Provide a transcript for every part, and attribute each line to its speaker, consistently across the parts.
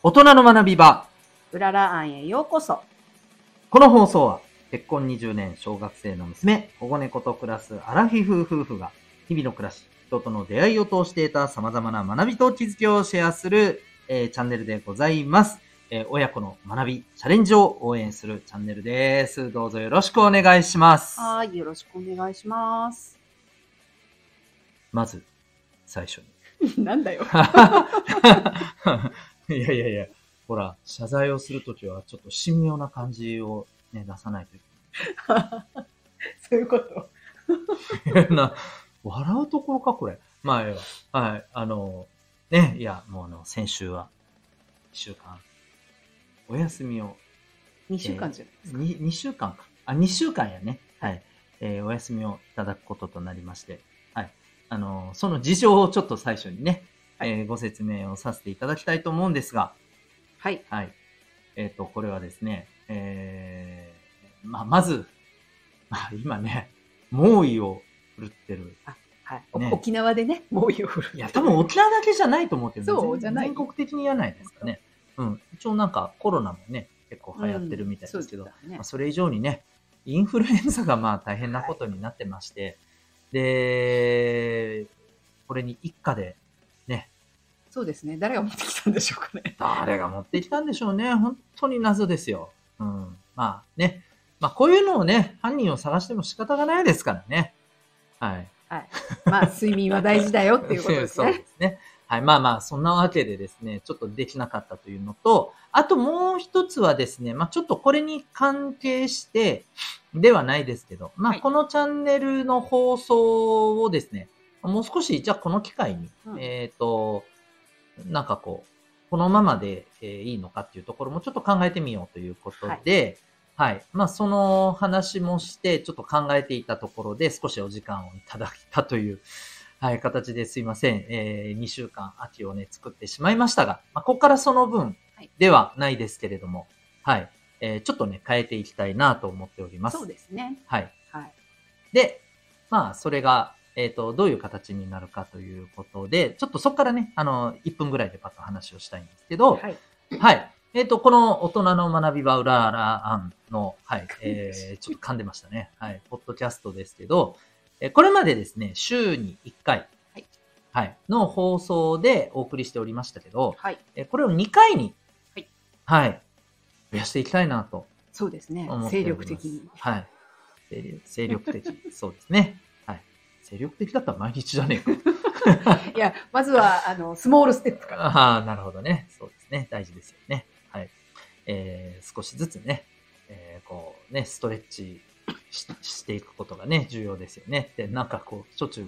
Speaker 1: 大人の学び場。
Speaker 2: うらら庵へようこそ。
Speaker 1: この放送は、結婚20年、小学生の娘、保護猫と暮らすアラフィフ夫婦が、日々の暮らし、人との出会いを通して得た様々な学びと気づきをシェアする、えーチャンネルでございます。えー親子の学び、チャレンジを応援するチャンネルです。どうぞよろしくお願いします。
Speaker 2: はい、よろしくお願いします。
Speaker 1: まず、最初に。
Speaker 2: なんだよ。
Speaker 1: いやいやいや、ほら、謝罪をするときはちょっと神妙な感じをね、出さないとい
Speaker 2: そういうこと。
Speaker 1: けない。な、笑うところか、これ。まあ、ええわはい、あの、ね、いや、もうあの、先週は、一週間、お休みを、
Speaker 2: 2週間じゃないですか。
Speaker 1: に2週間か。あ、2週間やね。はい。えーお休みをいただくこととなりまして、はい。あの、その事情をちょっと最初にね、
Speaker 2: はい
Speaker 1: えーご説明をさせていただきたいと思うんですが、
Speaker 2: はい。
Speaker 1: はい。えっ、と、これはですね、えー、まあ、まず、まあ、今ね、猛威を振るってる。
Speaker 2: はい。お
Speaker 1: ね
Speaker 2: 沖縄でね、猛威を振る。
Speaker 1: いや、多分沖縄だけじゃないと思うけど、全
Speaker 2: そうじゃない
Speaker 1: 全国的にやないですかね。うん。一応なんかコロナもね、結構流行ってるみたいですけど、
Speaker 2: うんそね
Speaker 1: まあ、それ以上にね、インフルエンザがまあ大変なことになってまして、で、これに一家で、ね、
Speaker 2: そうですね。誰が持ってきたんでしょうかね。
Speaker 1: 誰が持ってきたんでしょうね。本当に謎ですよ。うん。まあね。まあこういうのをね、犯人を探しても仕方がないですからね。はい。
Speaker 2: はい。まあ、睡眠は大事だよっていうことです
Speaker 1: そう
Speaker 2: ね。
Speaker 1: ですね。はい。まあまあ、そんなわけでですね、ちょっとできなかったというのと、あともう一つはですね、まあちょっとこれに関係してではないですけど、まあ
Speaker 2: はい
Speaker 1: このチャンネルの放送をですね、もう少し、じゃあこの機会に、
Speaker 2: うん
Speaker 1: えっ、と、なんかこう、このままで、えーいいのかっていうところもちょっと考えてみようということで、はい。まあ、その話もして、ちょっと考えていたところで、少しお時間をいただいたという、はい、形ですいません。えー、2週間秋をね、作ってしまいましたが、まあ、ここからその分
Speaker 2: はい
Speaker 1: ではないですけれども、はい。えー、ちょっとね、変えていきたいなと思っております。
Speaker 2: そうですね。
Speaker 1: はい。
Speaker 2: はい。
Speaker 1: で、まあ、それが、えっ、と、どういう形になるかということで、ちょっとそこからね、あの、1分ぐらいでパッと話をしたいんですけど、
Speaker 2: はい。
Speaker 1: はい。えっ、と、この大人の学び場うらら案の、はい、えー、ちょっと噛んでましたね。はい、ポッドキャストですけど、えーこれまでですね、週に1回、
Speaker 2: はい、
Speaker 1: はい、の放送でお送りしておりましたけど、
Speaker 2: はい。
Speaker 1: えーこれを2回に、
Speaker 2: はい、
Speaker 1: はい、増やしていきたいなと
Speaker 2: そうですね精。力的に。
Speaker 1: はい。精力的。そうですね。はい。精力的だったら毎日じゃねえか。
Speaker 2: いや、まずは、あの、スモールステップから。
Speaker 1: ああ、なるほどね。そうですね。大事ですよね。はい。えー、少しずつね、えー、こうね、ストレッチししていくことがね、重要ですよね。で、なんかこう、しょっちゅう、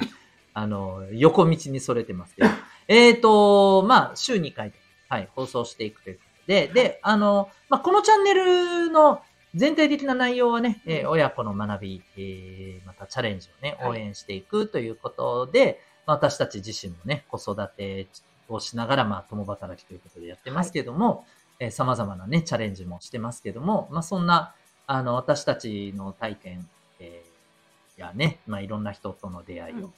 Speaker 1: あの、横道にそれてますけど。えーと、まあ、週2回で、はい、放送していくということで、で、あの、まあ、このチャンネルの全体的な内容はね、えー親子の学び、えーまたチャレンジをね、
Speaker 2: はい。
Speaker 1: 応援していくということで、まあ私たち自身もね、子育てをしながら、まあ、共働きということでやってますけども、えー様々なね、チャレンジもしてますけども、まあ、そんな、あの、私たちの体験、えーやね、まあ、いろんな人との出会いを、
Speaker 2: うん。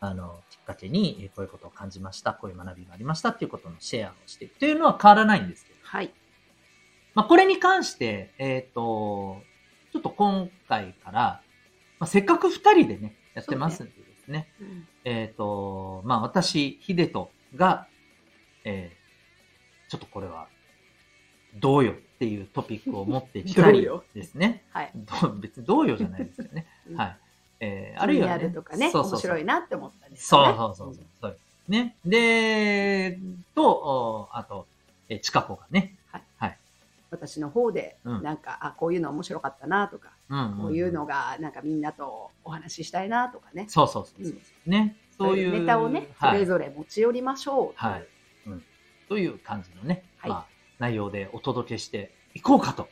Speaker 1: あの、きっかけに、えーこういうことを感じました、こういう学びがありましたっていうことのシェアをしていくというのは変わらないんですけど、
Speaker 2: はい。
Speaker 1: まあ、これに関して、えっ、と、ちょっと今回から、まあ、せっかく二人でね、やってますんでですね、
Speaker 2: うん
Speaker 1: えっ、と、まあ、私、ヒデトが、えー、ちょっとこれは、どうよっていうトピックを持ってきたり ですね。
Speaker 2: はい。
Speaker 1: 別にどうよじゃないですよね。
Speaker 2: う ん
Speaker 1: はい。えー、あ
Speaker 2: あるい
Speaker 1: は、ね、
Speaker 2: はとかね、
Speaker 1: そうそうそう
Speaker 2: 面白いなって思ったりと
Speaker 1: そう
Speaker 2: かね
Speaker 1: そうそうそう。そうですね。で、と、おあと、えー、チカ子がね、
Speaker 2: 私の方で、
Speaker 1: うん
Speaker 2: なんか、あ、こういうの面白かったなとか、
Speaker 1: うんんん
Speaker 2: こういうのが、なんかみんなとお話ししたいなとかね。
Speaker 1: そうそうそうそうね。そういう。
Speaker 2: ネタをね、そ
Speaker 1: はい
Speaker 2: れぞれ持ち寄りましょう。
Speaker 1: はい。うん。という感じのね、
Speaker 2: はい
Speaker 1: まあ、内容でお届けしていこうかと。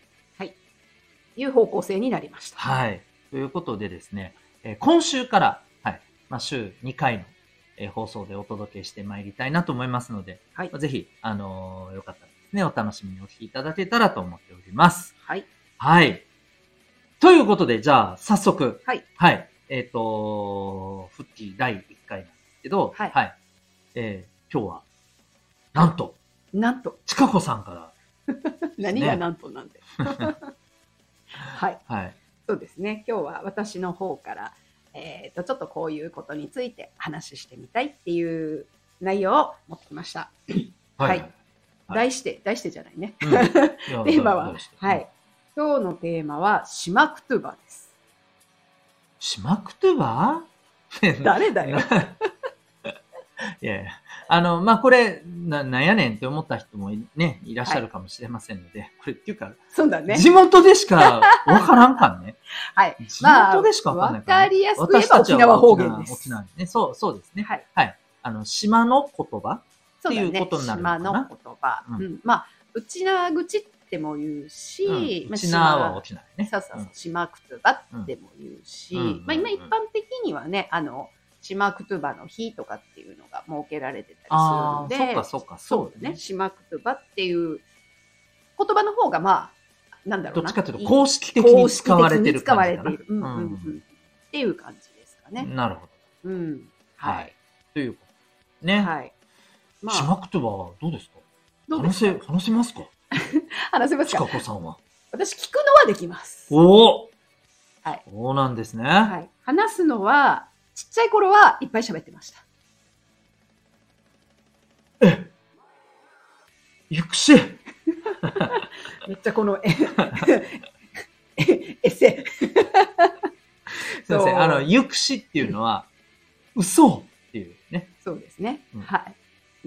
Speaker 2: いう方向性になりました。
Speaker 1: はい。ということでですね、えー今週から、はい。まあ、週2回の、えー放送でお届けしてまいりたいなと思いますので、
Speaker 2: はい
Speaker 1: ぜひ、あのーよかったらね、お楽しみにお聞きいただけたらと思っております。
Speaker 2: はい。
Speaker 1: はい。ということで、じゃあ、早速。
Speaker 2: はい。
Speaker 1: はい。えっ、と、復帰第1回なんですけど、
Speaker 2: はい
Speaker 1: えー今日は、なんと、
Speaker 2: なんと、
Speaker 1: ちかこさんから。
Speaker 2: 何がなんとなんで。はい。
Speaker 1: はい。
Speaker 2: そうですね。今日は私の方から、えっ、と、ちょっとこういうことについて話してみたいっていう内容を持ってきました。はい
Speaker 1: はい
Speaker 2: 題して、題してじゃないね。
Speaker 1: うん
Speaker 2: テーマははい。今日のテーマは、シマクトゥバです。
Speaker 1: しまくとば？
Speaker 2: 誰だよ。
Speaker 1: いやいや。あの、まあ、これ、な、なんやねんって思った人もいね、いらっしゃるかもしれませんので、これっていうか、
Speaker 2: そうだね。
Speaker 1: 地元でしかわからんかんね。
Speaker 2: はい。
Speaker 1: 地元でしかわかんないから、
Speaker 2: わかりやすく言えば沖縄方言です
Speaker 1: 沖縄ね。そう、そうですね。
Speaker 2: はい。
Speaker 1: はい。あの、島の言葉。っていうことになるのかな？
Speaker 2: 島の言葉。
Speaker 1: うん
Speaker 2: うん。まあ、内縄口っても言うし、まあ
Speaker 1: うん沖縄は沖縄ね。
Speaker 2: そうそうそう
Speaker 1: うん、
Speaker 2: 島クトゥバっても言うし、
Speaker 1: うん
Speaker 2: まあ今
Speaker 1: うん
Speaker 2: 一般的にはね、あの、島クトゥバの日とかっていうのが設けられてたりするので、
Speaker 1: そっかそっか、
Speaker 2: そうだね、島クトゥバっていう言葉の方がまあ、なんだろうな。
Speaker 1: どっちかというと、公式的に使われてる
Speaker 2: 使わ
Speaker 1: 感じかな。
Speaker 2: れている。うんうんうん。っていう感じですかね。
Speaker 1: なるほど。
Speaker 2: うん。
Speaker 1: は
Speaker 2: はいい。。
Speaker 1: ということ。ね。
Speaker 2: はい。まあ、
Speaker 1: 島言葉はどうですか？
Speaker 2: どうですか？
Speaker 1: 話せ、話せますか？
Speaker 2: 話せますか？
Speaker 1: こさんは。
Speaker 2: 私聞くのはできます。
Speaker 1: おお
Speaker 2: はい。
Speaker 1: そうなんですね。
Speaker 2: はい。話すのは、ちっちゃい頃はいっぱい喋ってました。
Speaker 1: ゆくし。
Speaker 2: めっちゃこの、え、えエ。
Speaker 1: すいません。あの、ゆくしっていうのは、嘘っていうね。
Speaker 2: そうですね。
Speaker 1: うん
Speaker 2: はい。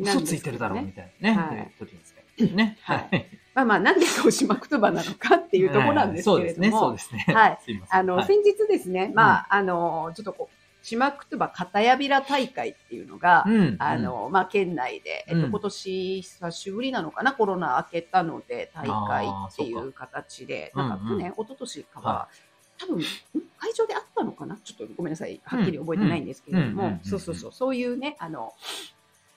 Speaker 1: 嘘ついてるだろうみたいなね。
Speaker 2: はい。
Speaker 1: いう時ですけどね。
Speaker 2: はい。まあまあ、なんでそう島言葉なのかっていうところなんですけれども、
Speaker 1: そうですね。
Speaker 2: はい。あの、
Speaker 1: はい。
Speaker 2: 先日ですね、まあ、あの、ちょっとこう、島言葉片やびら大会っていうのが、
Speaker 1: うん
Speaker 2: あ、の、まあ、県内で、えっと、
Speaker 1: うん。
Speaker 2: 今年久しぶりなのかな、コロナ明けたので、大会っていう形で、なんか去年、一昨年かは、
Speaker 1: は
Speaker 2: 多分、ん会場であったのかな？ちょっとごめんなさい、はっきり覚えてないんですけれども。
Speaker 1: うんうんうんうん、
Speaker 2: そうそうそう、そういうね、あの、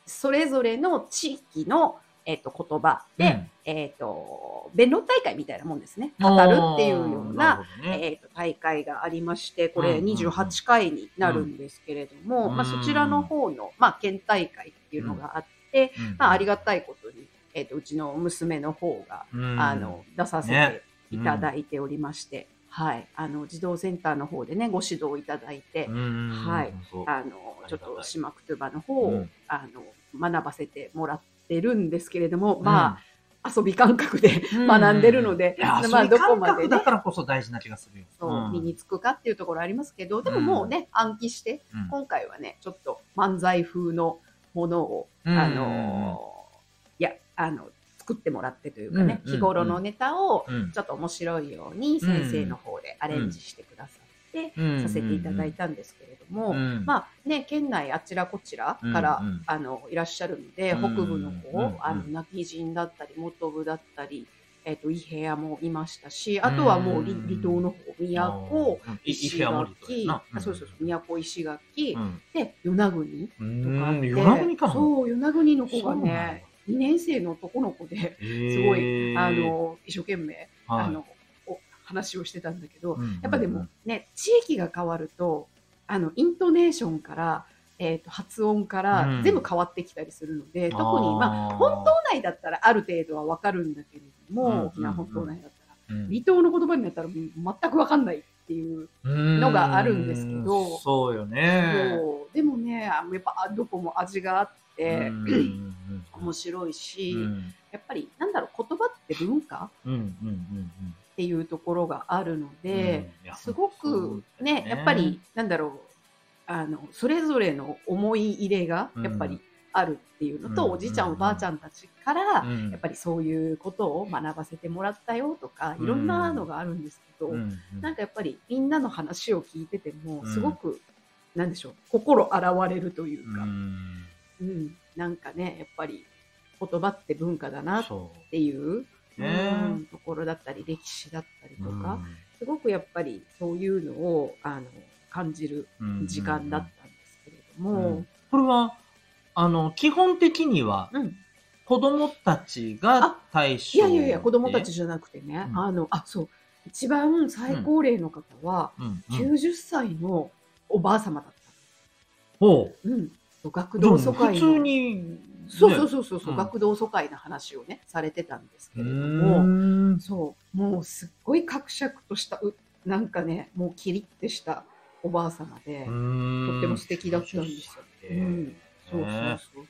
Speaker 2: それぞれの地域の、えっと、言葉で、えっと、弁論大会みたいなもんですね。語るっていうような、、えー、と大会がありまして、これ
Speaker 1: うんうんうん。
Speaker 2: 28回になるんですけれども、
Speaker 1: うん。
Speaker 2: まあ、そちらの方の、まあ、県大会っていうのがあって、まあ、ありがたいことに、えー、とうちの娘の方が、あの出させていただいておりまして、はい、あの児童センターの方でねご指導いただいて、はい。あのちょっと島くとばの方を、
Speaker 1: うん。
Speaker 2: あの学ばせてもらってるんですけれども、まあ遊び感覚で学んでるので、ま
Speaker 1: まあ、
Speaker 2: あどこまでね。
Speaker 1: だからこそ大事な気がするよ。
Speaker 2: そう、
Speaker 1: ん。
Speaker 2: 身につくかっていうところありますけど、でももうね、暗記して、
Speaker 1: うん。
Speaker 2: 今回はね、ちょっと漫才風のものを、
Speaker 1: うん。
Speaker 2: あのーいや、あの、作ってもらってというかね、
Speaker 1: うん
Speaker 2: 日頃のネタを
Speaker 1: うん。
Speaker 2: ちょっと面白いように先生の方でアレンジしてくださって、
Speaker 1: うん。
Speaker 2: させていただいたんですけれども、
Speaker 1: うん
Speaker 2: まあね、県内あちらこちらから、あのいらっしゃるので、
Speaker 1: うん
Speaker 2: 北部の方、
Speaker 1: うん
Speaker 2: あの泣き人だったり、元部だったり、えっ、と、伊平屋もいましたし、あとはもう離
Speaker 1: うん
Speaker 2: 離島の方、宮古、
Speaker 1: うん。い
Speaker 2: 石垣、
Speaker 1: か
Speaker 2: あそうそうそう、宮古石垣、
Speaker 1: うん。
Speaker 2: で、与那国と
Speaker 1: うん
Speaker 2: かあって、そう、与那国の子がね、2年生の男の子で、
Speaker 1: す
Speaker 2: すごい、あ、の、一生懸命、
Speaker 1: はい。
Speaker 2: あの、お話をしてたんだけど、
Speaker 1: うん
Speaker 2: やっぱでもね、地域が変わると、あの、イントネーションから、えっ、と、発音から
Speaker 1: うん。
Speaker 2: 全部変わってきたりするので、特に、まあ、本島内だったらある程度はわかるんだけれども、
Speaker 1: うん
Speaker 2: 沖縄本島内だったら、
Speaker 1: うん。
Speaker 2: 離島の言葉になったら全くわかんないっていうのがあるんですけど
Speaker 1: うんそうよね。
Speaker 2: でもねあやっぱあどこも味があっ面白いし、
Speaker 1: うん。
Speaker 2: やっぱりなんだろう言葉って文化っていうところがあるの
Speaker 1: うん。
Speaker 2: で、すごくね。やっぱりなんだろうあのそれぞれの思い入れがやっぱりあるっていうのと、
Speaker 1: うん。
Speaker 2: おじいちゃんおばあちゃんたちから、
Speaker 1: うん。
Speaker 2: やっぱりそういうことを学ばせてもらったよとかいろんなのがあるんですけど、
Speaker 1: うん。
Speaker 2: なんかやっぱりみんなの話を聞いてても
Speaker 1: うん。
Speaker 2: すごく、なんでしょう心洗われるというか、
Speaker 1: うん。
Speaker 2: うんなんかねやっぱり言葉って文化だなっ
Speaker 1: そ
Speaker 2: ていう、
Speaker 1: うね。
Speaker 2: うんところだったり歴史だったりとか、
Speaker 1: うん。
Speaker 2: すごくやっぱりそういうのをあの感じる
Speaker 1: うん
Speaker 2: 時間だったんですけれど
Speaker 1: う
Speaker 2: も
Speaker 1: ん、これはあの基本的には
Speaker 2: うん。
Speaker 1: 子供たちが対
Speaker 2: い
Speaker 1: 象
Speaker 2: やいやいや子供たちじゃなくてね、
Speaker 1: うん。
Speaker 2: あのあそう。一番最高齢の方は
Speaker 1: うん。うん。
Speaker 2: 90歳のおばあ様だった。
Speaker 1: ほ
Speaker 2: うん、学童疎開
Speaker 1: 普通
Speaker 2: の
Speaker 1: に
Speaker 2: そうそうそうそう、
Speaker 1: うん。
Speaker 2: 学童疎開の話をねされてたんですけ
Speaker 1: う
Speaker 2: れども、
Speaker 1: ん。
Speaker 2: そう。もうすっごいかくしゃくとしたうなんかねもうキリッてしたおばあ様で、とっても素敵だったんですよ。うん、そうそうそ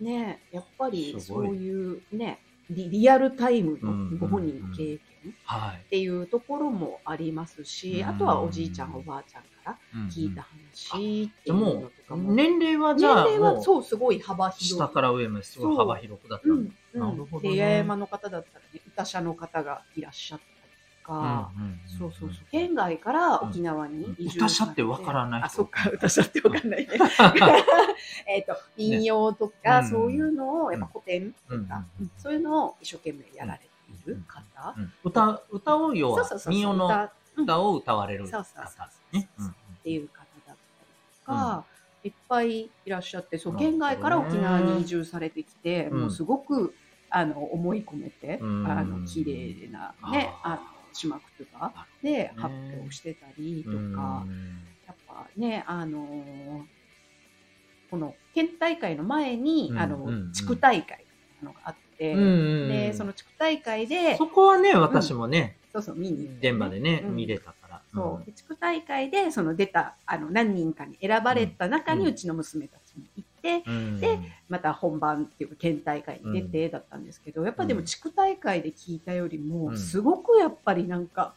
Speaker 2: う。ねやっぱりそういうねリリアルタイム
Speaker 1: うん
Speaker 2: のご本人の経験っ
Speaker 1: はい。
Speaker 2: ていうところもありますし、
Speaker 1: うん。
Speaker 2: あとはおじいちゃんおばあちゃんから聞いた話っていうのとか
Speaker 1: う、
Speaker 2: も、
Speaker 1: 年齢はじ
Speaker 2: 年
Speaker 1: ゃあ、
Speaker 2: 齢はそうすごい幅広い。
Speaker 1: 下から上まですごい幅広くだった
Speaker 2: う。ん。うん。
Speaker 1: なるほどね。
Speaker 2: 山の方だったらね歌者の方がいらっしゃったりとか、
Speaker 1: うんうんうん
Speaker 2: そうそうそう。県外から沖縄に移住
Speaker 1: 歌者ってわからない人
Speaker 2: あそっか。歌者ってわかんないね。えっと民謡とか、
Speaker 1: ね
Speaker 2: そういうのをやっぱ古典とか、
Speaker 1: うん。うん
Speaker 2: うんそういうのを一生懸命やられている方、
Speaker 1: うん。歌、歌を要は民謡の
Speaker 2: 歌
Speaker 1: を歌われる方
Speaker 2: そうそうそう。
Speaker 1: ね。うん。
Speaker 2: っていう方だったりとか、いっぱいいらっしゃってそう県外から沖縄に移住されてきて、
Speaker 1: うん。
Speaker 2: もうすごくあの思い込めて、
Speaker 1: うん。
Speaker 2: あの綺麗なね
Speaker 1: あー
Speaker 2: あの島とかで発表してたりとか、
Speaker 1: うん。
Speaker 2: やっぱねあのーこの県大会の前に、
Speaker 1: うん
Speaker 2: あの地区大会のがあって、でその地区大会で
Speaker 1: そこはね、私もね、
Speaker 2: そうそう見に行って
Speaker 1: 現場でね、
Speaker 2: うん。
Speaker 1: 見れたから。
Speaker 2: そう。で地区大会でその出たあの何人かに選ばれた中に
Speaker 1: う
Speaker 2: ちの娘たちも行って、
Speaker 1: うん。
Speaker 2: でまた本番っていうか県大会に出てだったんですけど、やっぱでも地区大会で聞いたよりも、
Speaker 1: うん。
Speaker 2: すごくやっぱりなんか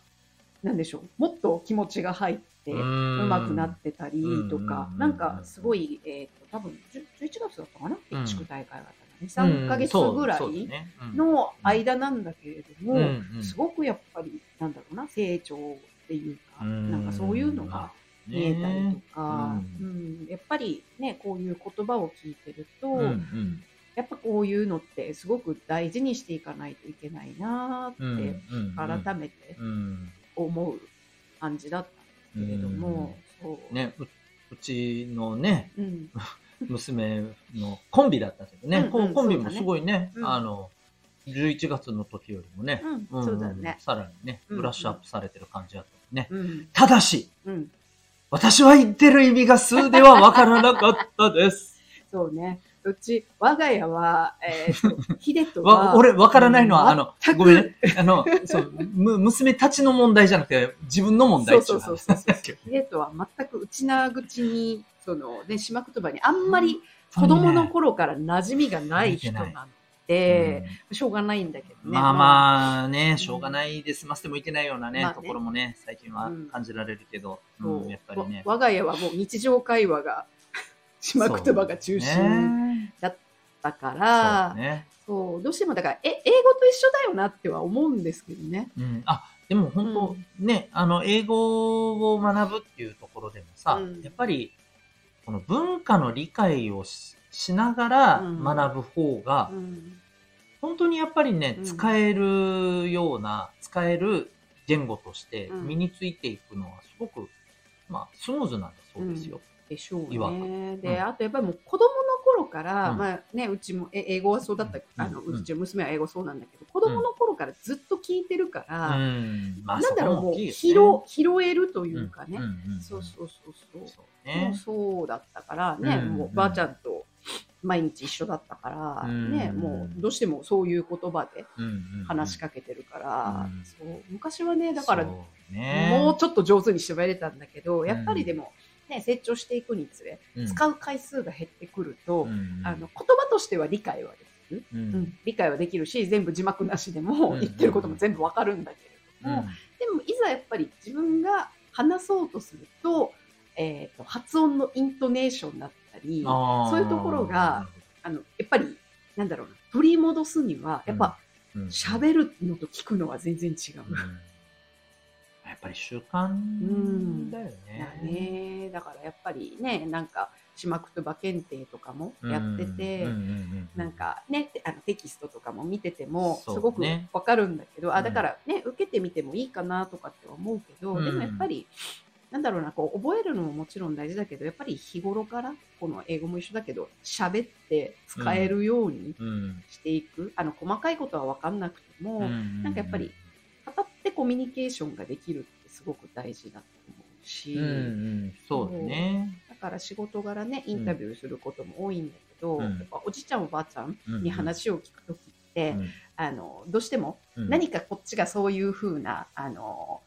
Speaker 2: なんでしょうもっと気持ちが入って。
Speaker 1: う
Speaker 2: 上手くなってたりとか、
Speaker 1: うん。
Speaker 2: なんかすごい、えー、と多分10 11月だったかな、
Speaker 1: うん。
Speaker 2: 地区大会があったのね3ヶ月ぐらいの間なんだけれども、すごくやっぱりなんだろうな成長っていうか、なんかそういうのが見えたりとか、
Speaker 1: う
Speaker 2: うん。やっぱりねこういう言葉を聞いてると、
Speaker 1: うんうん。
Speaker 2: やっぱこういうのってすごく大事にしていかないといけないなって、
Speaker 1: うんうん
Speaker 2: 改めて
Speaker 1: うん
Speaker 2: 思う感じだったんですけれども、そう。
Speaker 1: ね、ううちのね、
Speaker 2: うん。
Speaker 1: 娘のコンビだったんですけどね、
Speaker 2: うんうん
Speaker 1: こコンビもすごいね、
Speaker 2: うん。
Speaker 1: あの、11月の時よりもね、
Speaker 2: うん。
Speaker 1: ん。
Speaker 2: そうだよね。
Speaker 1: さらにね、
Speaker 2: うん。
Speaker 1: ブラッシュアップされてる感じだったね。
Speaker 2: うん。
Speaker 1: ただし、
Speaker 2: うん
Speaker 1: 私は言ってる意味が数ではわからなかったです。
Speaker 2: そうね。うち、我が家は、えーと、ヒデトは、
Speaker 1: わ俺、わからないのは、あのごめんね。あの、そう、む、娘たちの問題じゃなくて、自分の問題
Speaker 2: そうそうそうそうは全く内な口に、その、ね、島言葉にあんまり子供の頃から馴染みがない人なので、しょうがないんだけどね。
Speaker 1: まあまあね、しょうがないで済ませてもいけないようなね、
Speaker 2: まあね。
Speaker 1: ところもね、最近は感じられるけど、
Speaker 2: そう。
Speaker 1: うんやっぱりね。
Speaker 2: わ我が家はもう日常会話が、島言葉が中心
Speaker 1: ね。
Speaker 2: だか
Speaker 1: そう
Speaker 2: ら、
Speaker 1: ね。
Speaker 2: そう、どうしてもだから、え、英語と一緒だよなっては思うんですけどね。
Speaker 1: うん。あ、でも本当、ね、あの、英語を学ぶっていうところでもさ、
Speaker 2: うん。
Speaker 1: やっぱり、この文化の理解をししながら
Speaker 2: うん。
Speaker 1: 学ぶ方が、
Speaker 2: うん
Speaker 1: 本当にやっぱりね、
Speaker 2: うん。
Speaker 1: 使えるような、使える言語として
Speaker 2: うん。
Speaker 1: 身についていくのはすごく、まあ、スムーズなんだそうですよ。
Speaker 2: でしょう
Speaker 1: いわ
Speaker 2: ね。
Speaker 1: く。
Speaker 2: で、
Speaker 1: うん。
Speaker 2: あとやっぱりもう子供の頃から、
Speaker 1: うん。
Speaker 2: まあね、うちもえ英語はそうだった、あの
Speaker 1: うん。
Speaker 2: うちの娘は英語そうなんだけど、子供の頃からずっと聞いてるから、
Speaker 1: うん。まあ、
Speaker 2: なんだろう、もう拾拾えるというかね。そうそうそうそう。
Speaker 1: そう
Speaker 2: も
Speaker 1: ね
Speaker 2: う。そうだったからね、
Speaker 1: うん。
Speaker 2: もうばあちゃんと毎日一緒だったから、
Speaker 1: うん。
Speaker 2: ね、もうどうしてもそういう言葉で
Speaker 1: うんうんうん。
Speaker 2: 話しかけてるから、
Speaker 1: うん。
Speaker 2: そう昔はね、だからもうちょっと上手に喋れたんだけど、やっぱりでも、ね、成長していくにつれ、
Speaker 1: うん。
Speaker 2: 使う回数が減ってくると、
Speaker 1: うん
Speaker 2: あの言葉としては理解はできる、
Speaker 1: う
Speaker 2: うん。ん理解はできるし全部字幕なしでも
Speaker 1: うん
Speaker 2: 言ってることも全部わかるんだけれども、でもいざやっぱり自分が話そうとすると,、えー、と発音のイントネーションだったりあ
Speaker 1: そう
Speaker 2: いうところがのやっぱりなんだろうな取り戻すにはやっぱ喋るのと聞くのは全然違う。
Speaker 1: やっぱり習慣だよね。
Speaker 2: だね。だからやっぱりねなんか島言葉検定とかもやってて、なんかねあのテキストとかも見ててもすごくわかるんだけど、
Speaker 1: うん
Speaker 2: あだからね受けてみてもいいかなとかって思うけど、
Speaker 1: うん。
Speaker 2: でもやっぱりなんだろうなこう覚えるのももちろん大事だけどやっぱり日頃からこの英語も一緒だけど喋って使えるように
Speaker 1: うん。
Speaker 2: していく、あの細かいことは分かんなくても、
Speaker 1: うん
Speaker 2: なんかやっぱり語ってコミュニケーションができるってすごく大事だと思うし、
Speaker 1: うんうん、そうだね。
Speaker 2: だかから仕事柄ね、インタビューすることも多いんだけど、
Speaker 1: うん。
Speaker 2: やっぱおじいちゃんおばあちゃん
Speaker 1: うん
Speaker 2: に話を聞くときって、
Speaker 1: うん。
Speaker 2: あの、どうしても
Speaker 1: うん。
Speaker 2: 何かこっちがそういうふうな、あの、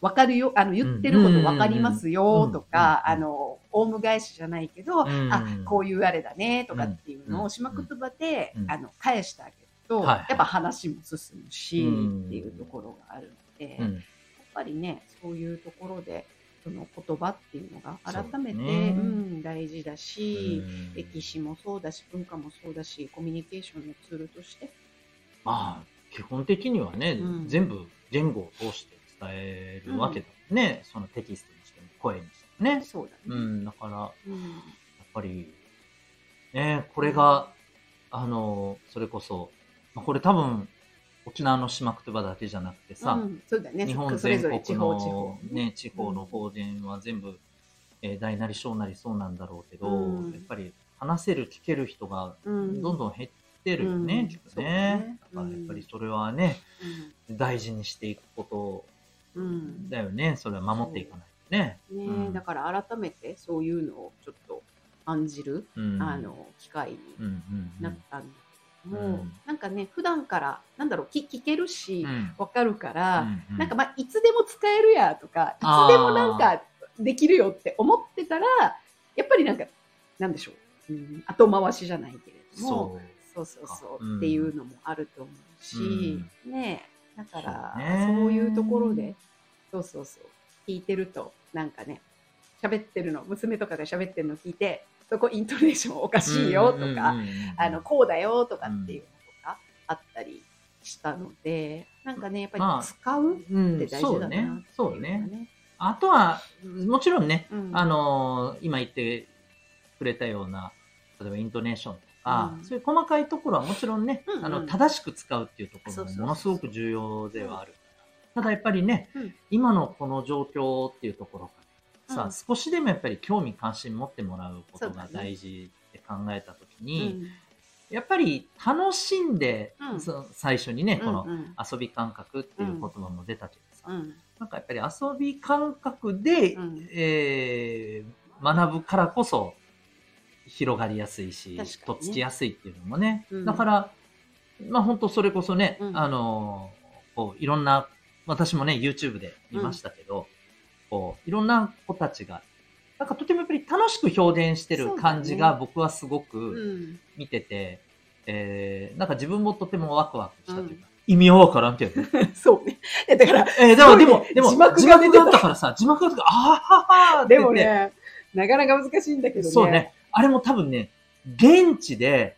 Speaker 2: わかるよ、あの、言ってることわかりますよとか、あの、オウム返しじゃないけど、あ、こういうあれだねとかっていうの
Speaker 1: うん
Speaker 2: を島言葉で、あの、返してあげると、やっぱ話も進むし、っていうところがあるので、やっぱりね、そういうところで、その言葉っていうのが改めて
Speaker 1: そう
Speaker 2: う、ん、大事だし、
Speaker 1: うん
Speaker 2: 歴史もそうだし、文化もそうだし、コミュニケーションのツールとして。
Speaker 1: まあ、基本的にはね、
Speaker 2: うん
Speaker 1: 全部言語を通して伝えるわけだもんね。そのテキストにしても、声にしてもね。
Speaker 2: そうだね。
Speaker 1: うん、だから、やっ
Speaker 2: うん
Speaker 1: ぱり、ね、これが、あの、それこそ、まあこれ多分、沖縄の島言葉だけじゃなくてさ、
Speaker 2: うんそうだね。
Speaker 1: 日本全国
Speaker 2: ぞれ地方地
Speaker 1: の
Speaker 2: 方。
Speaker 1: ね、地方の方言は全部、えー大なり小なりそうなんだろうけど、
Speaker 2: うん
Speaker 1: やっぱり話せる、聞ける人が
Speaker 2: うん
Speaker 1: どんどん減ってるよね、
Speaker 2: うん
Speaker 1: きっと
Speaker 2: そうだ
Speaker 1: ね
Speaker 2: ね。
Speaker 1: だからやっぱりそれはね、
Speaker 2: う
Speaker 1: 大事にしていくこと
Speaker 2: んうん。
Speaker 1: だよね。それは守っていかないとね。
Speaker 2: ね。
Speaker 1: うん。
Speaker 2: だから改めてそういうのをちょっと感じる、
Speaker 1: うん。
Speaker 2: あの機会に
Speaker 1: うんうんうん。
Speaker 2: なったんだけども、
Speaker 1: うん。
Speaker 2: なんかね普段からなんだろう聞聞けるし、
Speaker 1: うん。
Speaker 2: わかるから、
Speaker 1: うん
Speaker 2: なんかまあいつでも使えるやとかいつでもなんかできるよって思ってたらやっぱりなんかなんでしょう、うん、後回しじゃないけれども
Speaker 1: そう。
Speaker 2: そうそうそう、
Speaker 1: うん。
Speaker 2: っていうのもあると思うし、ねえだから
Speaker 1: そう
Speaker 2: いうところでそうそうそう聞いてるとなんかね喋ってるの娘とかが喋ってるの聞いてそこイントネーションおかしいよとか、あのこうだよとかっていうのとかあったりしたので、なんかねやっぱ
Speaker 1: まあ
Speaker 2: り使うって
Speaker 1: うん
Speaker 2: 大事だなっていうね。
Speaker 1: そうね。あとは、もちろんね、
Speaker 2: うん。
Speaker 1: あのー今言ってくれたような、例えばイントネーションとか、
Speaker 2: うん。
Speaker 1: そういう細かいところはもちろんね、
Speaker 2: うんうん。
Speaker 1: あの、正しく使うっていうところもものすごく重要ではある。ただやっぱりね、
Speaker 2: うん。
Speaker 1: 今のこの状況っていうところからさ、
Speaker 2: うん。
Speaker 1: 少しでもやっぱり興味関心持ってもらうことが大事って考えたとき
Speaker 2: う
Speaker 1: に、
Speaker 2: ん
Speaker 1: やっぱり楽しんで、
Speaker 2: うん。
Speaker 1: その最初にね、この遊び感覚っていう言葉も出たけどさ、
Speaker 2: うん。
Speaker 1: なんかやっぱり遊び感覚で、
Speaker 2: うん。
Speaker 1: えー学ぶからこそ広がりやすいし、
Speaker 2: ね
Speaker 1: とっつきやすいっていうのもね。
Speaker 2: うん
Speaker 1: だから、まあ本当それこそね、
Speaker 2: うん
Speaker 1: あのーこういろんな、私もね、YouTube で見ましたけど、こういろんな子たちが、なんかとてもやっぱり楽しく表現してる感じが僕はすご
Speaker 2: う
Speaker 1: く
Speaker 2: ん
Speaker 1: 見てて、えーなんか自分もとてもワクワクしたというか、意味はわからんけどね。
Speaker 2: そうね。だから、
Speaker 1: えー、でも、
Speaker 2: すごいね
Speaker 1: でも、
Speaker 2: 字幕が出てた
Speaker 1: あったからさ、字幕が出てたあははって
Speaker 2: でもね、なかなか難しいんだけどね。
Speaker 1: そうね。あれも多分ね、現地で、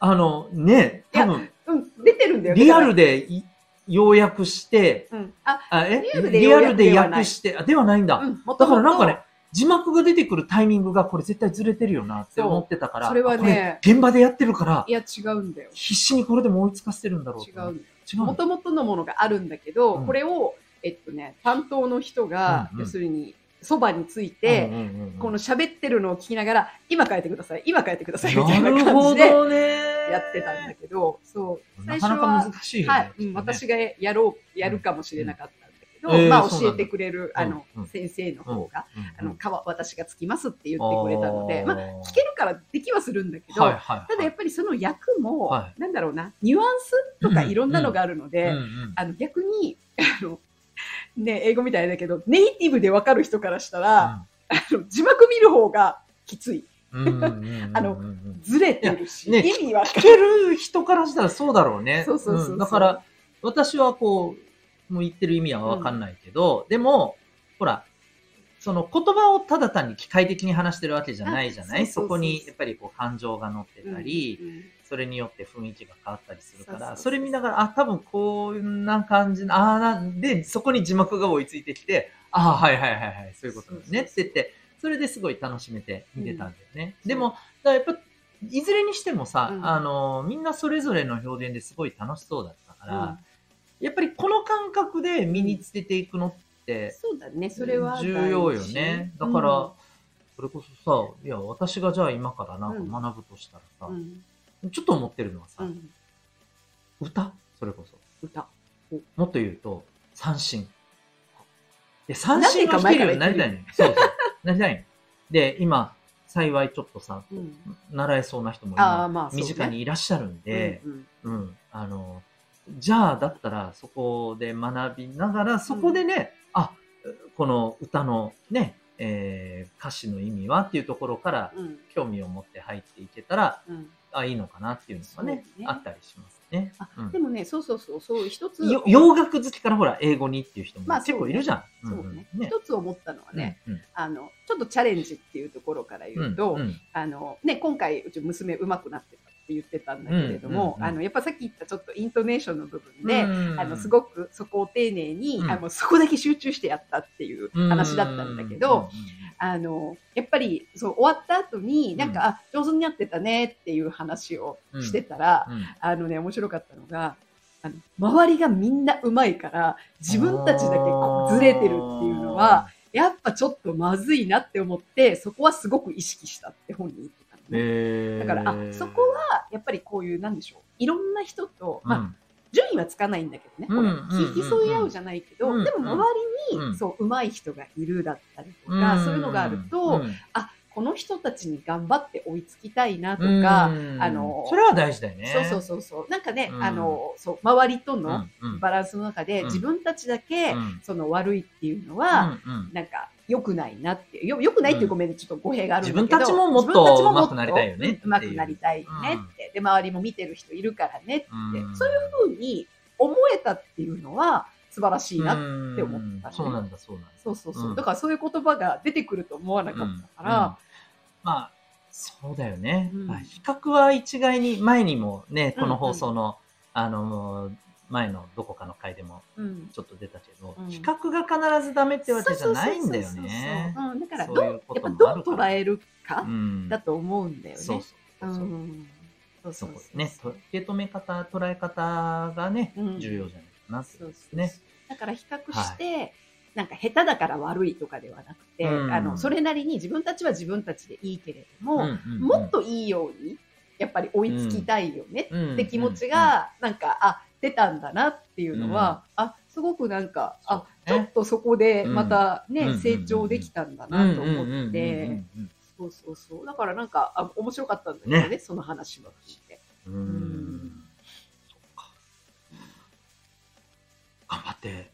Speaker 1: あの、ね、多分、
Speaker 2: うん、出てるんだよね。
Speaker 1: リアルでい要約して、
Speaker 2: うん。あ、
Speaker 1: あえ
Speaker 2: リアルで
Speaker 1: 訳して、あ、ではないんだ。
Speaker 2: うん、も
Speaker 1: だからなんかね、字幕が出てくるタイミングがこれ絶対ずれてるよなって思ってたから、
Speaker 2: それはね
Speaker 1: 現場でやってるから
Speaker 2: い、や、違うんだよ。
Speaker 1: 必死にこれでも追いつかせてるんだろう
Speaker 2: う。
Speaker 1: 違うの
Speaker 2: もともとのものがあるんだけど、
Speaker 1: うん
Speaker 2: これを、えっとね、担当の人が、
Speaker 1: うんうん
Speaker 2: 要するに、そばについて、
Speaker 1: うんうんうんうん。
Speaker 2: この喋ってるのを聞きながら、今変えてください、今変えてください、みたい
Speaker 1: な
Speaker 2: 感じで。やってたんだけど、そう、最初は、
Speaker 1: なか難しいよね。
Speaker 2: はい、うん、私がやろう、やるかもしれなかったんだけど、
Speaker 1: うん。えー
Speaker 2: まあ教えてくれる、あの、
Speaker 1: うんうん。
Speaker 2: 先生の方が、あの、
Speaker 1: うんうん。
Speaker 2: かわ、私がつきますって言ってくれたので、まあ、
Speaker 1: あ
Speaker 2: 聞けるからできはするんだけど、
Speaker 1: はいはいはい。
Speaker 2: ただやっぱりその役も、
Speaker 1: は
Speaker 2: なんだろうな、ニュアンスとかいろんなのがあるので、
Speaker 1: うんうん。
Speaker 2: あの逆に、あの、ね、英語みたいだけど、ネイティブでわかる人からしたら、あの字幕見る方がきつい。
Speaker 1: うんうんうんうんうん
Speaker 2: あのずれてるし、
Speaker 1: ね
Speaker 2: 意味わか
Speaker 1: 聞ける人からしたらそうだろうね。
Speaker 2: そうそうそうそうん
Speaker 1: だから、私はこう、もう言ってる意味はわかんないけど、でも、ほら、その言葉をただ単に機械的に話してるわけじゃないじゃない？
Speaker 2: あそ
Speaker 1: こにやっぱりこう感情が乗ってたり、
Speaker 2: うんうん
Speaker 1: それによって雰囲気が変わったりするから、
Speaker 2: そ
Speaker 1: れ見ながら、あ、多分こんな感じな、ああ、なんで、そこに字幕が追いついてきて、ああ、はいはいはいはい、そういうことですねって言って、それですごい楽しめて見てたんだよね。
Speaker 2: うん。
Speaker 1: でも、だやっぱ、いずれにしてもさ、
Speaker 2: うん。
Speaker 1: あの、みんなそれぞれの表現ですごい楽しそうだったから、
Speaker 2: うん。
Speaker 1: やっぱりこの感覚で身につけていくのって、
Speaker 2: そうだね、それは
Speaker 1: 重要よね。だから、それこそさ、いや、私がじゃあ今からなんか学ぶとしたらさ、
Speaker 2: うん
Speaker 1: ちょっと思ってるのはさ、
Speaker 2: うん
Speaker 1: 歌？それこそ。
Speaker 2: 歌。
Speaker 1: もっと言うと、三振。で、三振が弾けるようになりたいね。そうそう。なりたいね。で、今、幸いちょっとさ、
Speaker 2: うん
Speaker 1: 習えそうな人も今、身近にいらっしゃるんで、じゃあ、だったら、そこで学びながら、そこでね、あ、この歌のね、えー歌詞の意味はっていうところから
Speaker 2: うん。
Speaker 1: 興味を持って入っていけたら、
Speaker 2: うん。
Speaker 1: あ、いいのかなっていうのがね、
Speaker 2: ね。
Speaker 1: あったりしますね。
Speaker 2: あ
Speaker 1: うん。
Speaker 2: でもね、そうそうそう、そう一つ。
Speaker 1: よ洋楽好きからほら、英語にっていう人も
Speaker 2: まあ
Speaker 1: 結構いるじゃん。
Speaker 2: そう
Speaker 1: うん
Speaker 2: ね
Speaker 1: うん
Speaker 2: 一つ思ったのはね、
Speaker 1: うんうん。
Speaker 2: あの、ちょっとチャレンジっていうところから言うと、
Speaker 1: うんうん。
Speaker 2: あの、ね、今回、うち娘上手くなってたって言ってたんだけれども、あの、やっぱさっき言ったちょっとイントネーションの部分で、
Speaker 1: うん。
Speaker 2: あの、すごくそこを丁寧に、
Speaker 1: うん。
Speaker 2: あの、そこだけ集中してやったっていう話だったんだけど、、あの、やっぱり、そう、終わった後に、なんか、
Speaker 1: うん。
Speaker 2: あ、上手になってたねっていう話をしてたら、あのね、面白かったのが、あの周りがみんな上手いから、自分たちだけこうずれてるっていうのは、、やっぱちょっとまずいなって思って、そこはすごく意識したって本人だから、あ、そこは、やっぱりこういう、なんでしょう。いろんな人と、まあ、
Speaker 1: うん
Speaker 2: 順位はつかないんだけどね。
Speaker 1: うん
Speaker 2: 競い合うじゃないけど、
Speaker 1: うん
Speaker 2: でも周りに、
Speaker 1: うん。
Speaker 2: そう、上手い人がいるだったりとか、そういうのがあると、
Speaker 1: うん。
Speaker 2: あ、この人たちに頑張って追いつきたいなとか、
Speaker 1: うん
Speaker 2: あの
Speaker 1: それは大事だよね。
Speaker 2: そうそうそうそう。なんかね、
Speaker 1: うん
Speaker 2: あの、そう、周りと
Speaker 1: うん
Speaker 2: の
Speaker 1: うん
Speaker 2: バランスの中で、
Speaker 1: うん
Speaker 2: 自分たちだけ、
Speaker 1: うん
Speaker 2: その悪いっていうのは、なんか、良くないなって。よ、良くないっていうごめんね、ちょっと語弊があるんだけど。
Speaker 1: 自分たちももっと
Speaker 2: 自分たちももっ
Speaker 1: 上手くなりたいよね
Speaker 2: 上手くなりたいねって。で、周りも見てる人いるからねって。
Speaker 1: うん
Speaker 2: そういうふうに思えたっていうのは、素晴らしいな。
Speaker 1: って
Speaker 2: 思ったね
Speaker 1: そうなんだ、そうなんだ。
Speaker 2: そうそうそう。
Speaker 1: うん
Speaker 2: だからそういう言葉が出てくると思わなかったから、
Speaker 1: うんうんまあ、そうだよね。
Speaker 2: うん
Speaker 1: まあ比較は一概に、前にもね、この放送の、あの、前のどこかの回でも
Speaker 2: うん。
Speaker 1: ちょっと出たけど、
Speaker 2: うん
Speaker 1: 比較が必ずダメってわけじゃないんだよね。
Speaker 2: だからど
Speaker 1: そう
Speaker 2: やっぱ
Speaker 1: とも
Speaker 2: どう捉えるか
Speaker 1: うん
Speaker 2: だと思うんだよね。
Speaker 1: そうそう
Speaker 2: う
Speaker 1: そう。
Speaker 2: ん。そう
Speaker 1: そ
Speaker 2: そううそう
Speaker 1: ね、と受け止め方、捉え方がね、
Speaker 2: うん
Speaker 1: 重要じゃないかなって
Speaker 2: そうそう
Speaker 1: ね。
Speaker 2: だから比較して、なんか下手だから悪いとかではなくて、
Speaker 1: うん。
Speaker 2: あのそれなりに自分たちは自分たちでいいけれども、
Speaker 1: うんうんうん。
Speaker 2: もっといいようにやっぱり追いつきたいよね
Speaker 1: うん
Speaker 2: って気持ちが、なんかあ出たんだなっていうのは、あすごくなんかあちょっとそこでまたね、
Speaker 1: うん
Speaker 2: 成長できたんだ
Speaker 1: うんうん
Speaker 2: なと思
Speaker 1: うんうんうん
Speaker 2: って。そうそうそう。だからなんか、あ面白かったんだけどね、
Speaker 1: ね。
Speaker 2: その話も聞いて。
Speaker 1: うん頑張って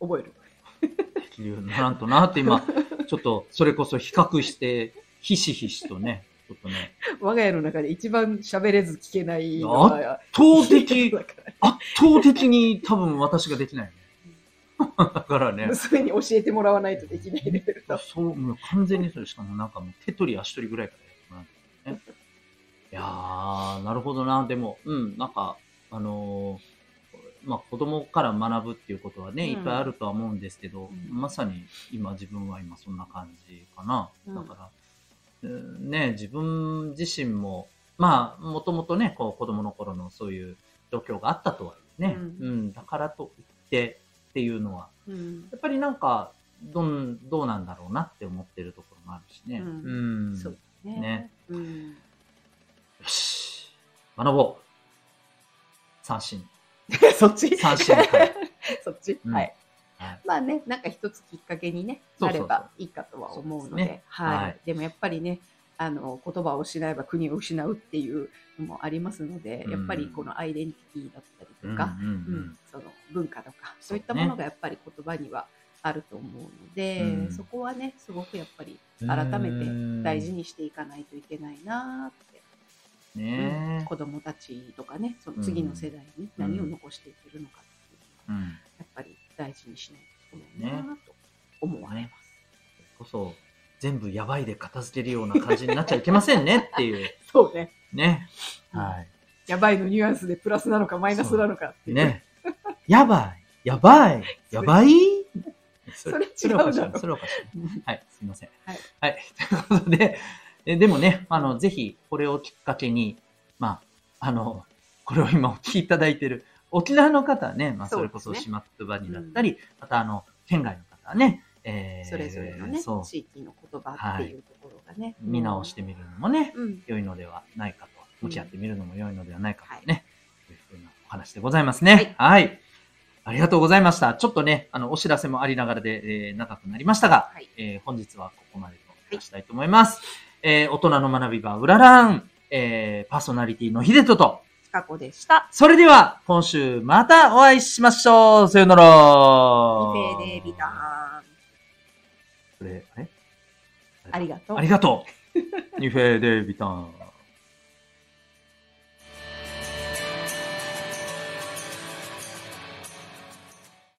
Speaker 2: 覚える。
Speaker 1: できるようにならんとなって今、ちょっとそれこそ比較して、ひしひしとね、ちょっとね、
Speaker 2: 我が家の中で一番喋れず聞けないのは、
Speaker 1: 圧倒的、圧倒的に多分私ができない。だからね、
Speaker 2: 娘に教えてもらわないとできないレベルだ。
Speaker 1: そう、もう完全にそれしかもなんかもう手取り足取りぐらいからやってもね。いやー、なるほどな。でも、うん、なんか、あのーまあ子供から学ぶっていうことはね、
Speaker 2: うん
Speaker 1: いっぱいあるとは思うんですけど、
Speaker 2: うん
Speaker 1: まさに今自分は今そんな感じかな。
Speaker 2: うん
Speaker 1: だから、うんね、自分自身も、まあ、もともとね、こう子供の頃のそういう状況があったとはいえね、
Speaker 2: う
Speaker 1: うんん、だからといってっていうのは、
Speaker 2: うん
Speaker 1: やっぱりなんか、どん、どうなんだろうなって思ってるところもあるしね。
Speaker 2: う
Speaker 1: うんん。
Speaker 2: そうだね。
Speaker 1: ね
Speaker 2: うん。
Speaker 1: よし。学ぼう。三振。
Speaker 2: そっち？
Speaker 1: 三振はい
Speaker 2: そっち、
Speaker 1: うん。
Speaker 2: はい。
Speaker 1: はい。
Speaker 2: まあね、なんか一つきっかけにね、なればいいかとは思うので、
Speaker 1: で
Speaker 2: はい、
Speaker 1: はい。
Speaker 2: でもやっぱりね、あの、言葉を失えば国を失うっていうのもありますので、
Speaker 1: うん。
Speaker 2: やっぱりこのアイデンティティだったりとか、
Speaker 1: うんうん
Speaker 2: うん。その文化とか、そういったものがやっぱり言葉にはあると思うので、
Speaker 1: うん。
Speaker 2: そこはね、すごくやっぱり
Speaker 1: うん
Speaker 2: 改めて大事にしていかないといけないな
Speaker 1: ねえ
Speaker 2: 子供たちとかね、その次の世代に何を残していけるのかっていうのは、
Speaker 1: うん。
Speaker 2: やっぱり大事にしないといけないなと思われます。
Speaker 1: こそ、全部やばいで片付けるような感じになっちゃいけませんね っていう。
Speaker 2: そうね。
Speaker 1: ね。
Speaker 2: うん
Speaker 1: はい。
Speaker 2: やばいのニュアンスでプラスなのかマイナスなのかっていう。
Speaker 1: ね。やばい。やばい。やばい？
Speaker 2: それ違うだろ
Speaker 1: それおかしい。
Speaker 2: うん
Speaker 1: はい、すいません。
Speaker 2: はい。
Speaker 1: はい。ということで、えでもね、あの、ぜひ、これをきっかけに、まあ、あの、これを今お聞きいただいている沖縄の方はね、まあ、それこそ島言葉にだったり、またあの、県外の方はね、えー
Speaker 2: それぞれのね、
Speaker 1: そう、
Speaker 2: 地域の言葉っていうところがね。
Speaker 1: 見直してみるのもね、
Speaker 2: うん。
Speaker 1: 良いのではないかと、向き合ってみるのも良いのではないか
Speaker 2: はい
Speaker 1: とね、というふうなお話でございますね。はい。ありがとうございました。ちょっとね、あの、お知らせもありながらで、えー長くなりましたが、
Speaker 2: はい。
Speaker 1: えー本日はここまでと出したいと思います。えー、大人の学び場、うららん、えー、パーソナリティのヒデトと、
Speaker 2: かこでした。
Speaker 1: それでは、今週またお会いしましょう。さよなら。
Speaker 2: イフェーデビタン。
Speaker 1: これ、あれ？
Speaker 2: ありがとう
Speaker 1: あ。りがとう。ニフェーデビタン。